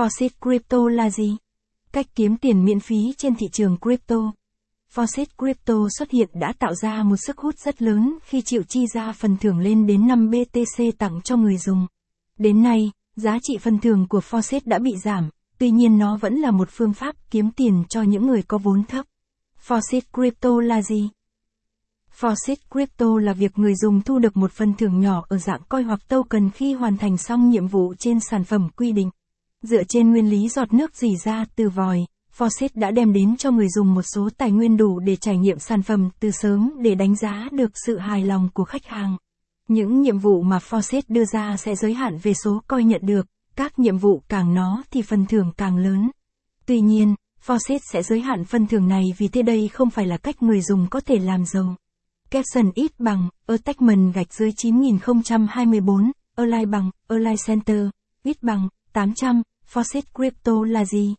Forex Crypto là gì? Cách kiếm tiền miễn phí trên thị trường crypto. Forex Crypto xuất hiện đã tạo ra một sức hút rất lớn khi chịu chi ra phần thưởng lên đến 5 BTC tặng cho người dùng. Đến nay, giá trị phần thưởng của Forex đã bị giảm, tuy nhiên nó vẫn là một phương pháp kiếm tiền cho những người có vốn thấp. Forex Crypto là gì? Forex Crypto là việc người dùng thu được một phần thưởng nhỏ ở dạng coin hoặc token khi hoàn thành xong nhiệm vụ trên sản phẩm quy định. Dựa trên nguyên lý giọt nước dì ra từ vòi, Fawcett đã đem đến cho người dùng một số tài nguyên đủ để trải nghiệm sản phẩm từ sớm để đánh giá được sự hài lòng của khách hàng. Những nhiệm vụ mà Fawcett đưa ra sẽ giới hạn về số coi nhận được, các nhiệm vụ càng nó thì phần thưởng càng lớn. Tuy nhiên, Fawcett sẽ giới hạn phần thưởng này vì thế đây không phải là cách người dùng có thể làm giàu. Capson ít bằng, attachment gạch dưới 9024, align bằng, align center, ít bằng, 800, Faucet Crypto là gì?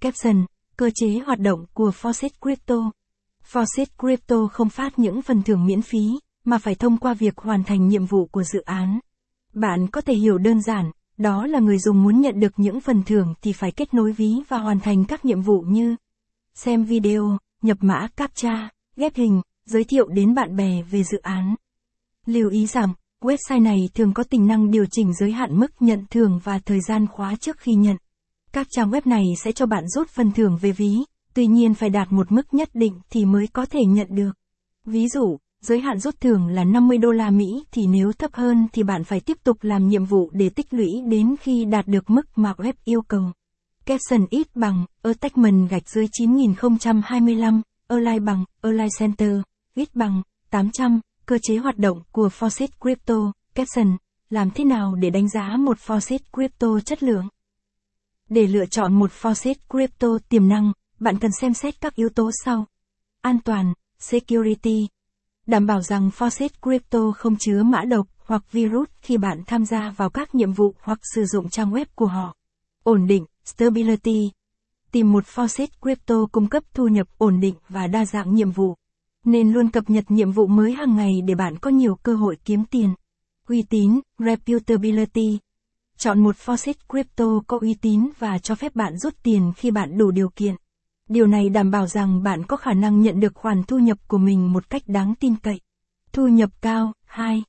Caption, cơ chế hoạt động của Faucet Crypto. Faucet Crypto không phát những phần thưởng miễn phí, mà phải thông qua việc hoàn thành nhiệm vụ của dự án. Bạn có thể hiểu đơn giản, đó là người dùng muốn nhận được những phần thưởng thì phải kết nối ví và hoàn thành các nhiệm vụ như xem video, nhập mã captcha, ghép hình, giới thiệu đến bạn bè về dự án. Lưu ý rằng, website này thường có tính năng điều chỉnh giới hạn mức nhận thưởng và thời gian khóa trước khi nhận. Các trang web này sẽ cho bạn rút phần thưởng về ví, tuy nhiên phải đạt một mức nhất định thì mới có thể nhận được. Ví dụ, giới hạn rút thưởng là 50 đô la Mỹ thì nếu thấp hơn thì bạn phải tiếp tục làm nhiệm vụ để tích lũy đến khi đạt được mức mà web yêu cầu. Capson ít bằng, attachment gạch dưới 9025, align bằng, align center, ít bằng, 800, cơ chế hoạt động của Faucet Crypto, Capson, làm thế nào để đánh giá một Faucet Crypto chất lượng? Để lựa chọn một Faucet Crypto tiềm năng, bạn cần xem xét các yếu tố sau. An toàn, security. Đảm bảo rằng Faucet Crypto không chứa mã độc hoặc virus khi bạn tham gia vào các nhiệm vụ hoặc sử dụng trang web của họ. Ổn định, stability. Tìm một Faucet Crypto cung cấp thu nhập ổn định và đa dạng nhiệm vụ. Nên luôn cập nhật nhiệm vụ mới hàng ngày để bạn có nhiều cơ hội kiếm tiền. Uy tín, reputability. Chọn một faucet crypto có uy tín và cho phép bạn rút tiền khi bạn đủ điều kiện. Điều này đảm bảo rằng bạn có khả năng nhận được khoản thu nhập của mình một cách đáng tin cậy. Thu nhập cao, 2.